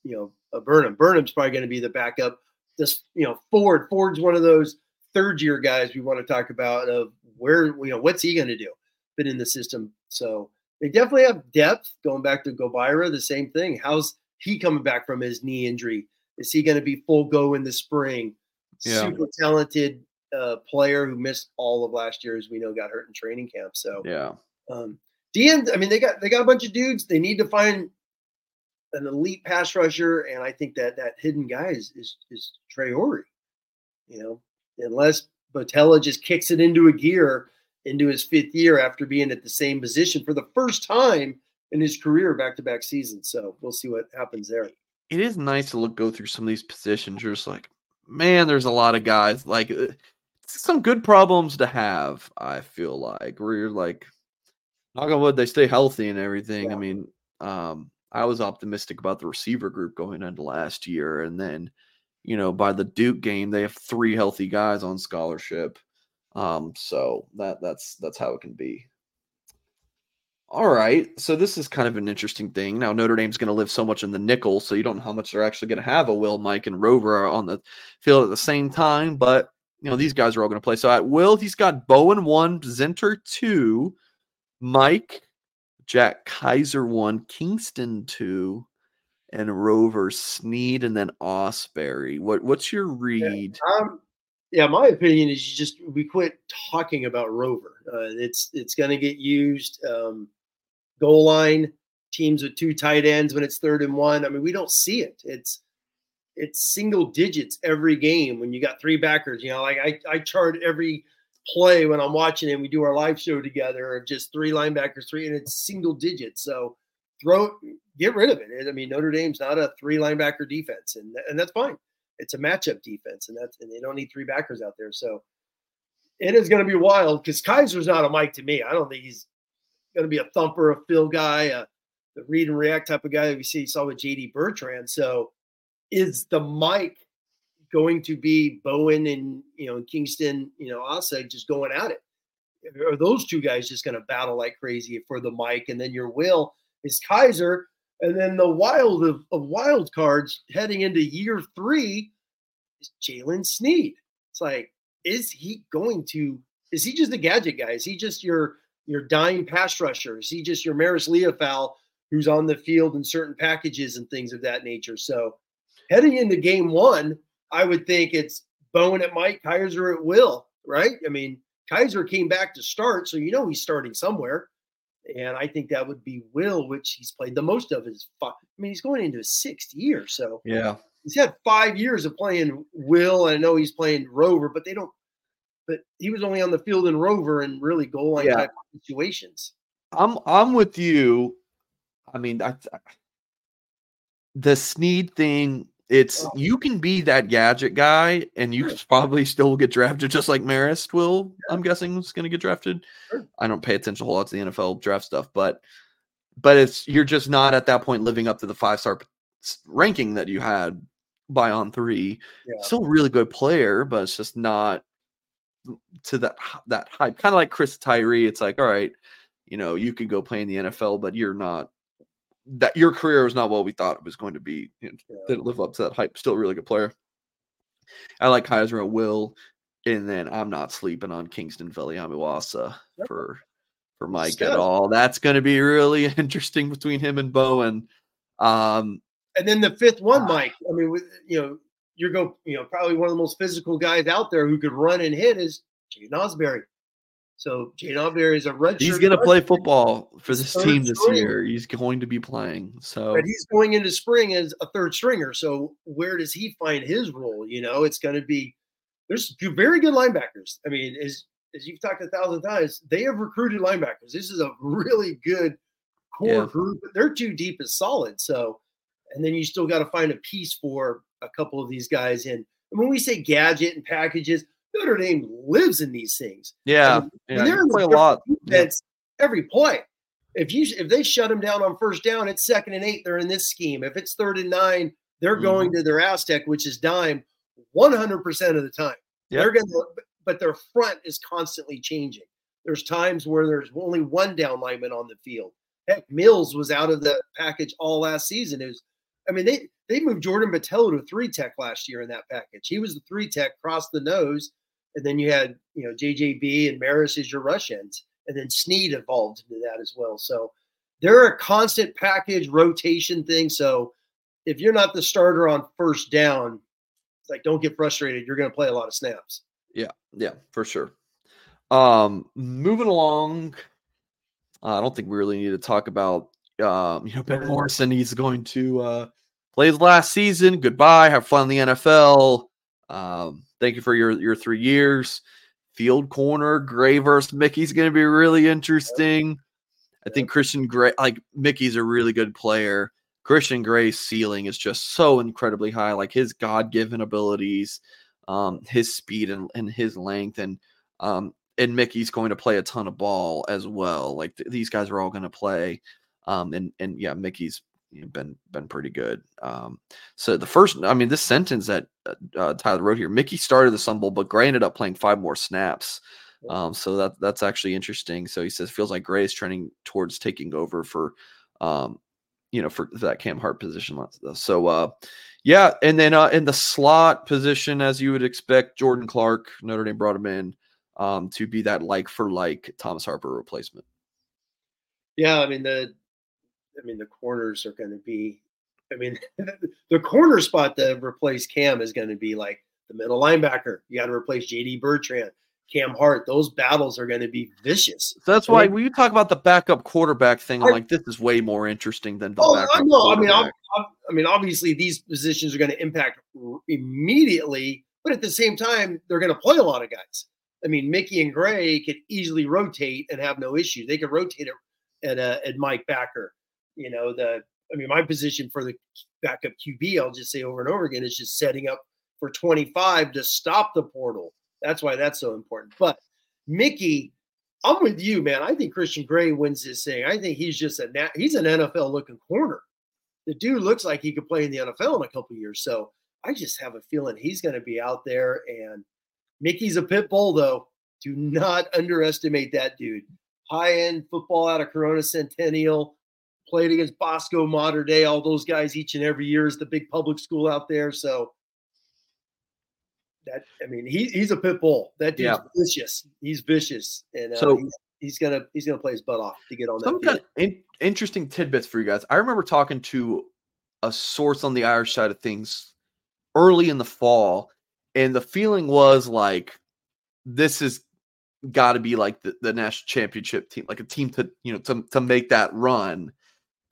you know uh, Burnham. Burnham's probably going to be the backup. This you know Ford. Ford's one of those third year guys we want to talk about of where you know what's he going to do. Been in the system so they definitely have depth. Going back to Gobaira, the same thing. How's he coming back from his knee injury? Is he going to be full go in the spring? Yeah. Super talented uh, player who missed all of last year, as we know, got hurt in training camp. So yeah, um, DN. I mean, they got they got a bunch of dudes. They need to find an elite pass rusher, and I think that that hidden guy is is, is Traore. You know, unless Botelho just kicks it into a gear into his fifth year after being at the same position for the first time in his career back to back seasons. So we'll see what happens there. It is nice to look go through some of these positions. You're just like, man, there's a lot of guys like uh, some good problems to have. I feel like where you're like, knock on wood, they stay healthy and everything. Yeah. I mean, um, I was optimistic about the receiver group going into last year, and then, you know, by the Duke game, they have three healthy guys on scholarship. Um, so that that's that's how it can be. All right. So this is kind of an interesting thing. Now Notre Dame's going to live so much in the nickel, so you don't know how much they're actually going to have a Will, Mike, and Rover on the field at the same time. But you know these guys are all going to play. So at Will, he's got Bowen one, Zinter two, Mike, Jack Kiser one, Kyngstonn two, and Rover Sneed, and then Ausberry. What what's your read? Um, yeah, my opinion is you just we quit talking about Rover. Uh, it's it's going to get used. Um, goal line teams with two tight ends when it's third and one. I mean, we don't see it. It's it's single digits every game when you got three backers. You know, like I I chart every play when I'm watching and we do our live show together of just three linebackers, three, and it's single digits. So throw get rid of it. I mean, Notre Dame's not a three linebacker defense, and and that's fine. It's a matchup defense, and that's and they don't need three backers out there. So it is going to be wild because Kiser's not a Mike to me. I don't think he's going to be a thumper, a fill guy, a the read and react type of guy that we see saw with JD Bertrand. So is the mic going to be Bowen and you know Kyngstonn, you know, Asa just going at it? Are those two guys just going to battle like crazy for the mic? And then your will is Kiser, and then the wild of, of wild cards heading into year three is Jaylen Sneed. It's like, is he going to? Is he just a gadget guy? Is he just your your dime pass rusher? Is he just your Marist Liufau who's on the field in certain packages and things of that nature? So heading into game one, I would think it's Bowen at Mike, Kiser at Will, right? I mean, Kiser came back to start, so you know he's starting somewhere. And I think that would be Will, which he's played the most of his. Five, I mean, he's going into his sixth year, so Yeah. he's had five years of playing Will. I know he's playing Rover, but they don't. But he was only on the field in Rover and really goal line Yeah. type situations. I'm I'm with you. I mean, I, the Sneed thing. It's Oh. you can be that gadget guy, and you Sure. probably still get drafted, just like Marist will. I'm guessing is going to get drafted. Sure. I don't pay attention a whole lot to the NFL draft stuff, but but it's you're just not at that point living up to the five star ranking that you had by on three. Yeah. Still a really good player, but it's just not to that that hype. Kind of like Chris Tyree. It's like, all right, you know, you could go play in the NFL, but you're not that your career was not what we thought it was going to be. Yeah. Didn't live up to that hype. Still a really good player. I like Kiser Will, and then I'm not sleeping on Kyngstonn Viliamu-Asa Yep. for for Mike Stud. at all. That's going to be really interesting between him and Bowen. Um, And then the fifth one, Ah. Mike. I mean, you know, you're go, you know, probably one of the most physical guys out there who could run and hit is Jaden Ausberry. So Jaden Ausberry is a red. he's going to play football for this team this year. He's going to be playing. So but he's going into spring as a third stringer. So where does he find his role? You know, it's going to be there's very good linebackers. I mean, as as you've talked a thousand times, they have recruited linebackers. This is a really good core Yeah. group. But their two deep is solid. So, and then you still got to find a piece for a couple of these guys. And when we say gadget and packages, Notre Dame lives in these things. yeah, yeah, they're you in play a lot. Yeah. every play. If you if they shut them down on first down, it's second and eight. They're in this scheme. If it's third and nine, they're going Mm-hmm. to their Aztec, which is dime, one hundred percent of the time. Yep. They're going to, but their front is constantly changing. There's times where there's only one down lineman on the field. Heck, Mills was out of the package all last season. It was, I mean, they they moved Jordan Botelho to three tech last year in that package. He was the three tech, crossed the nose, and then you had you know JJB and Marist as your rush ends, and then Sneed evolved into that as well. So they're a constant package rotation thing. So if you're not the starter on first down, it's like don't get frustrated. You're going to play a lot of snaps. Yeah, yeah, for sure. Um, moving along, I don't think we really need to talk about um, you know, Ben Morrison. He's going to uh play his last season. Goodbye. Have fun in the NFL. Um, thank you for your your three years. Field corner, Gray versus Mickey's going to be really interesting. I think Christian Gray, like Mickey's a really good player. Christian Gray's ceiling is just so incredibly high. Like his God given abilities, um, his speed and, and his length, and um, and Mickey's going to play a ton of ball as well. Like th- these guys are all going to play, um, and and yeah, Mickey's been been pretty good. Um, so the first, I mean, this sentence that uh, uh, Tyler wrote here, Mickey started the Sun Bowl, but Gray ended up playing five more snaps. Um, so that that's actually interesting. So he says feels like Gray is trending towards taking over for, um, you know, for that Cam Hart position. So uh, yeah, and then uh, in the slot position, as you would expect, Jordan Clark, Notre Dame brought him in um, to be that like for like Thomas Harper replacement. Yeah, I mean the I mean, the corners are going to be. I mean, the corner spot to replace Cam is going to be like the middle linebacker. You got to replace JD Bertrand, Cam Hart. Those battles are going to be vicious. So that's why when you talk about the backup quarterback thing, I'm like, this is way more interesting than the oh, backup. No, I mean, i I mean, obviously these positions are going to impact immediately, but at the same time, they're going to play a lot of guys. I mean, Mickey and Gray could easily rotate and have no issue. They could rotate it at, uh, at Mike Backer you know, the I mean, my position for the backup QB, I'll just say over and over again, is just setting up for 25 to stop the portal. That's why that's so important. But Mickey, I'm with you, man. I think Christian Gray wins this thing. I think he's just a he's an NFL looking corner. The dude looks like he could play in the NFL in a couple years. So I just have a feeling he's going to be out there. And Mickey's a pit bull, though. Do not underestimate that dude. High end football out of Corona Centennial played against Bosco Mater Dei, all those guys each and every year is the big public school out there. So that I mean, he, he's a pit bull. That dude's yeah. vicious. He's vicious, and uh, so he's, he's, gonna he's gonna play his butt off to get on some that. Kind of in, interesting tidbits for you guys. I remember talking to a source on the Irish side of things early in the fall, and the feeling was like this is got to be like the, the national championship team, like a team to you know to to make that run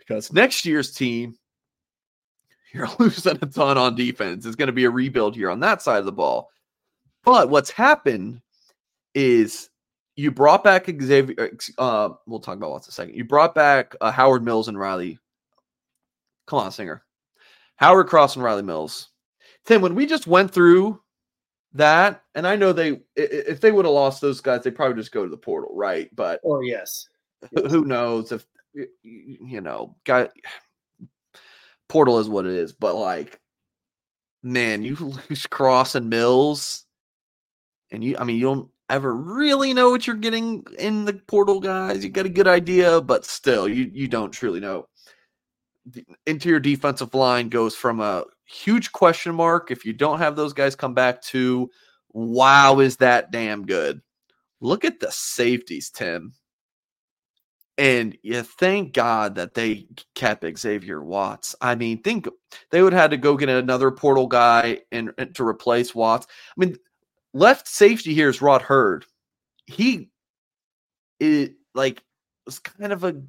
because next year's team, you're losing a ton on defense. It's going to be a rebuild here on that side of the ball. But what's happened is you brought back Xavier. Uh, we'll talk about what's a second. You brought back uh, Howard Mills and Rylie. Come on, singer. Howard Cross and Rylie Mills. Tim, when we just went through that, and I know they, if they would have lost those guys, they probably just go to the portal, right? But oh yes, yes. who knows if you know, guy portal is what it is, but like, man, you lose Cross and Mills, and you, I mean, you don't ever really know what you're getting in the portal, guys. You got a good idea, but still, you you don't truly know. The interior defensive line goes from a huge question mark if you don't have those guys come back to wow, is that damn good? Look at the safeties, Tim. And you thank God that they kept Xavier Watts. I mean, think they would have had to go get another portal guy and, and to replace Watts. I mean, left safety here is Rod Heard. He it like was kind of a to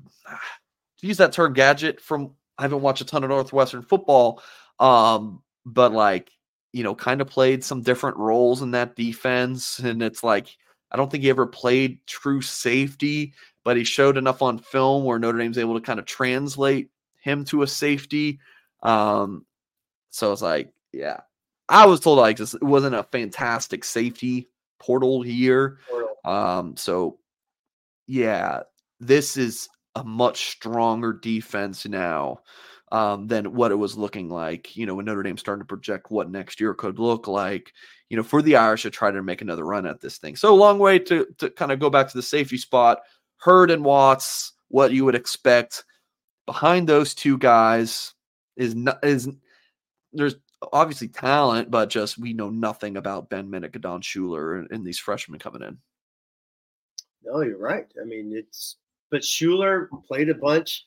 use that term gadget from I haven't watched a ton of Northwestern football, um, but like you know, kind of played some different roles in that defense, and it's like I don't think he ever played true safety but he showed enough on film where Notre Dame's able to kind of translate him to a safety. Um, so it's like, yeah, I was told like this it wasn't a fantastic safety portal year. Um, so yeah, this is a much stronger defense now um, than what it was looking like. You know, when Notre Dame started to project what next year could look like. You know, for the Irish to try to make another run at this thing. So a long way to to kind of go back to the safety spot. Heard and Watts, what you would expect. Behind those two guys is not, is there's obviously talent, but just we know nothing about Ben Minich, Don Shuler, and, and these freshmen coming in. No, you're right. I mean, it's but Shuler played a bunch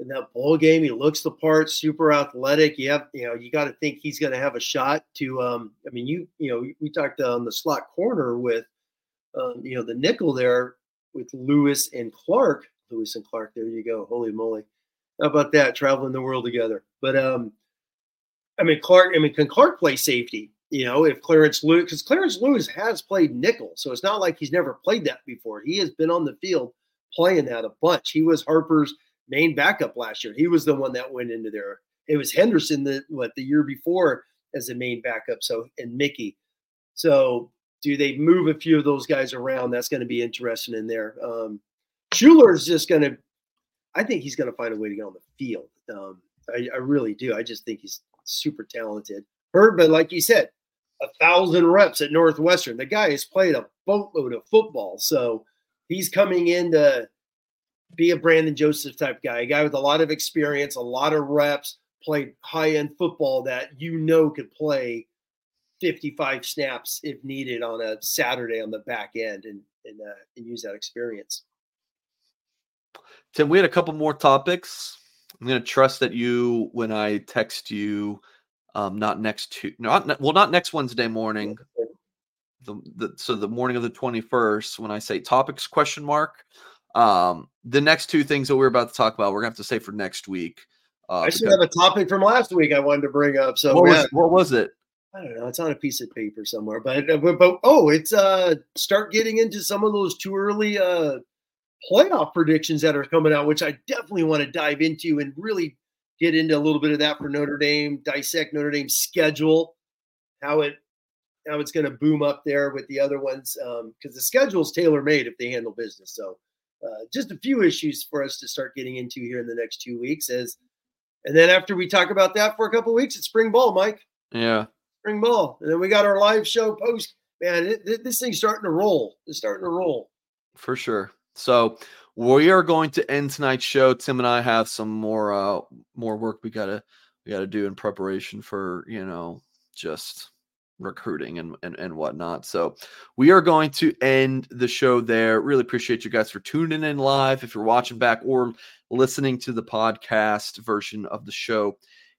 in that bowl game. He looks the part, super athletic. You have, you know, you got to think he's going to have a shot to. Um, I mean, you, you know, we talked on the slot corner with, um, you know, the nickel there with Lewis and Clark. Lewis and Clark, there you go. Holy moly. How about that? Traveling the world together. But um, I mean, Clark, I mean, can Clark play safety? You know, if Clarence Lewis, because Clarence Lewis has played nickel, so it's not like he's never played that before. He has been on the field playing that a bunch. He was Harper's main backup last year. He was the one that went into there. It was Henderson the what the year before as the main backup. So and Mickey. So do they move a few of those guys around? That's going to be interesting in there. Um, Shuler is just going to. I think he's going to find a way to get on the field. Um, I, I really do. I just think he's super talented. Heard, but like you said, a thousand reps at Northwestern. The guy has played a boatload of football, so he's coming in to be a Brandon Joseph type guy, a guy with a lot of experience, a lot of reps, played high end football that you know could play 55 snaps if needed on a Saturday on the back end and and, uh, and use that experience. Tim, we had a couple more topics. I'm going to trust that you, when I text you, um, not next to, not well, not next Wednesday morning. The, the so the morning of the 21st, when I say topics question mark, um, the next two things that we're about to talk about, we're gonna have to say for next week. Uh, I should have a topic from last week I wanted to bring up. So what, was, what was it? I don't know. It's on a piece of paper somewhere, but uh, but, but oh, it's uh start getting into some of those too early uh playoff predictions that are coming out, which I definitely want to dive into and really get into a little bit of that for Notre Dame, dissect Notre Dame's schedule, how it how it's going to boom up there with the other ones Um, because um, the schedule's tailor made if they handle business. So uh, just a few issues for us to start getting into here in the next two weeks as and then after we talk about that for a couple weeks it's spring ball mike. Yeah. Spring ball. And then we got our live show post man it, it, this thing's starting to roll. It's starting to roll. For sure. So we are going to end tonight's show. Tim and I have some more uh more work we gotta we gotta do in preparation for you know just recruiting and, and and whatnot. So we are going to end the show there. Really appreciate you guys for tuning in live. If you're watching back or listening to the podcast version of the show,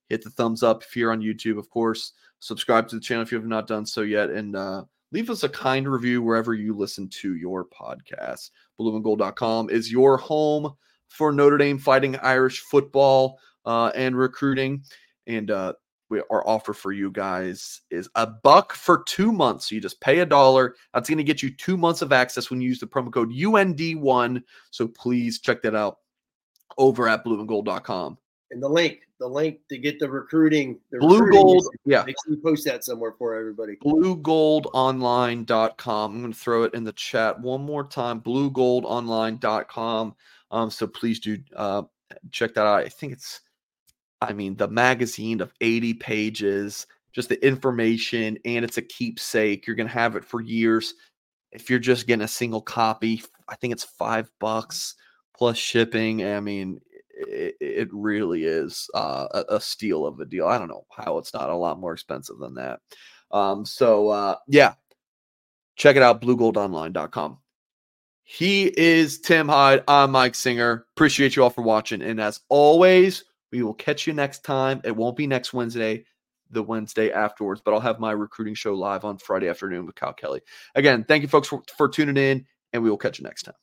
hit the thumbs up if you're on YouTube, of course. Subscribe to the channel if you have not done so yet, and uh, leave us a kind review wherever you listen to your podcast. BlueandGold.com is your home for Notre Dame fighting Irish football uh, and recruiting. And uh, we, our offer for you guys is a buck for two months. So you just pay a dollar. That's going to get you two months of access when you use the promo code UND1. So please check that out over at blueandgold.com. And the link, the link to get the recruiting. The Blue recruiting Gold. is, Yeah. Make sure you post that somewhere for everybody. bluegoldonline.com. I'm going to throw it in the chat one more time bluegoldonline.com. Um, so please do uh, check that out. I think it's, I mean, the magazine of 80 pages, just the information, and it's a keepsake. You're going to have it for years. If you're just getting a single copy, I think it's five bucks plus shipping. I mean, it, it really is uh, a, a steal of a deal. I don't know how it's not a lot more expensive than that. Um, so uh, yeah, check it out, bluegoldonline.com. He is Tim Hyde. I'm Mike Singer. Appreciate you all for watching. And as always, we will catch you next time. It won't be next Wednesday, the Wednesday afterwards, but I'll have my recruiting show live on Friday afternoon with Kyle Kelly. Again, thank you folks for, for tuning in, and we will catch you next time.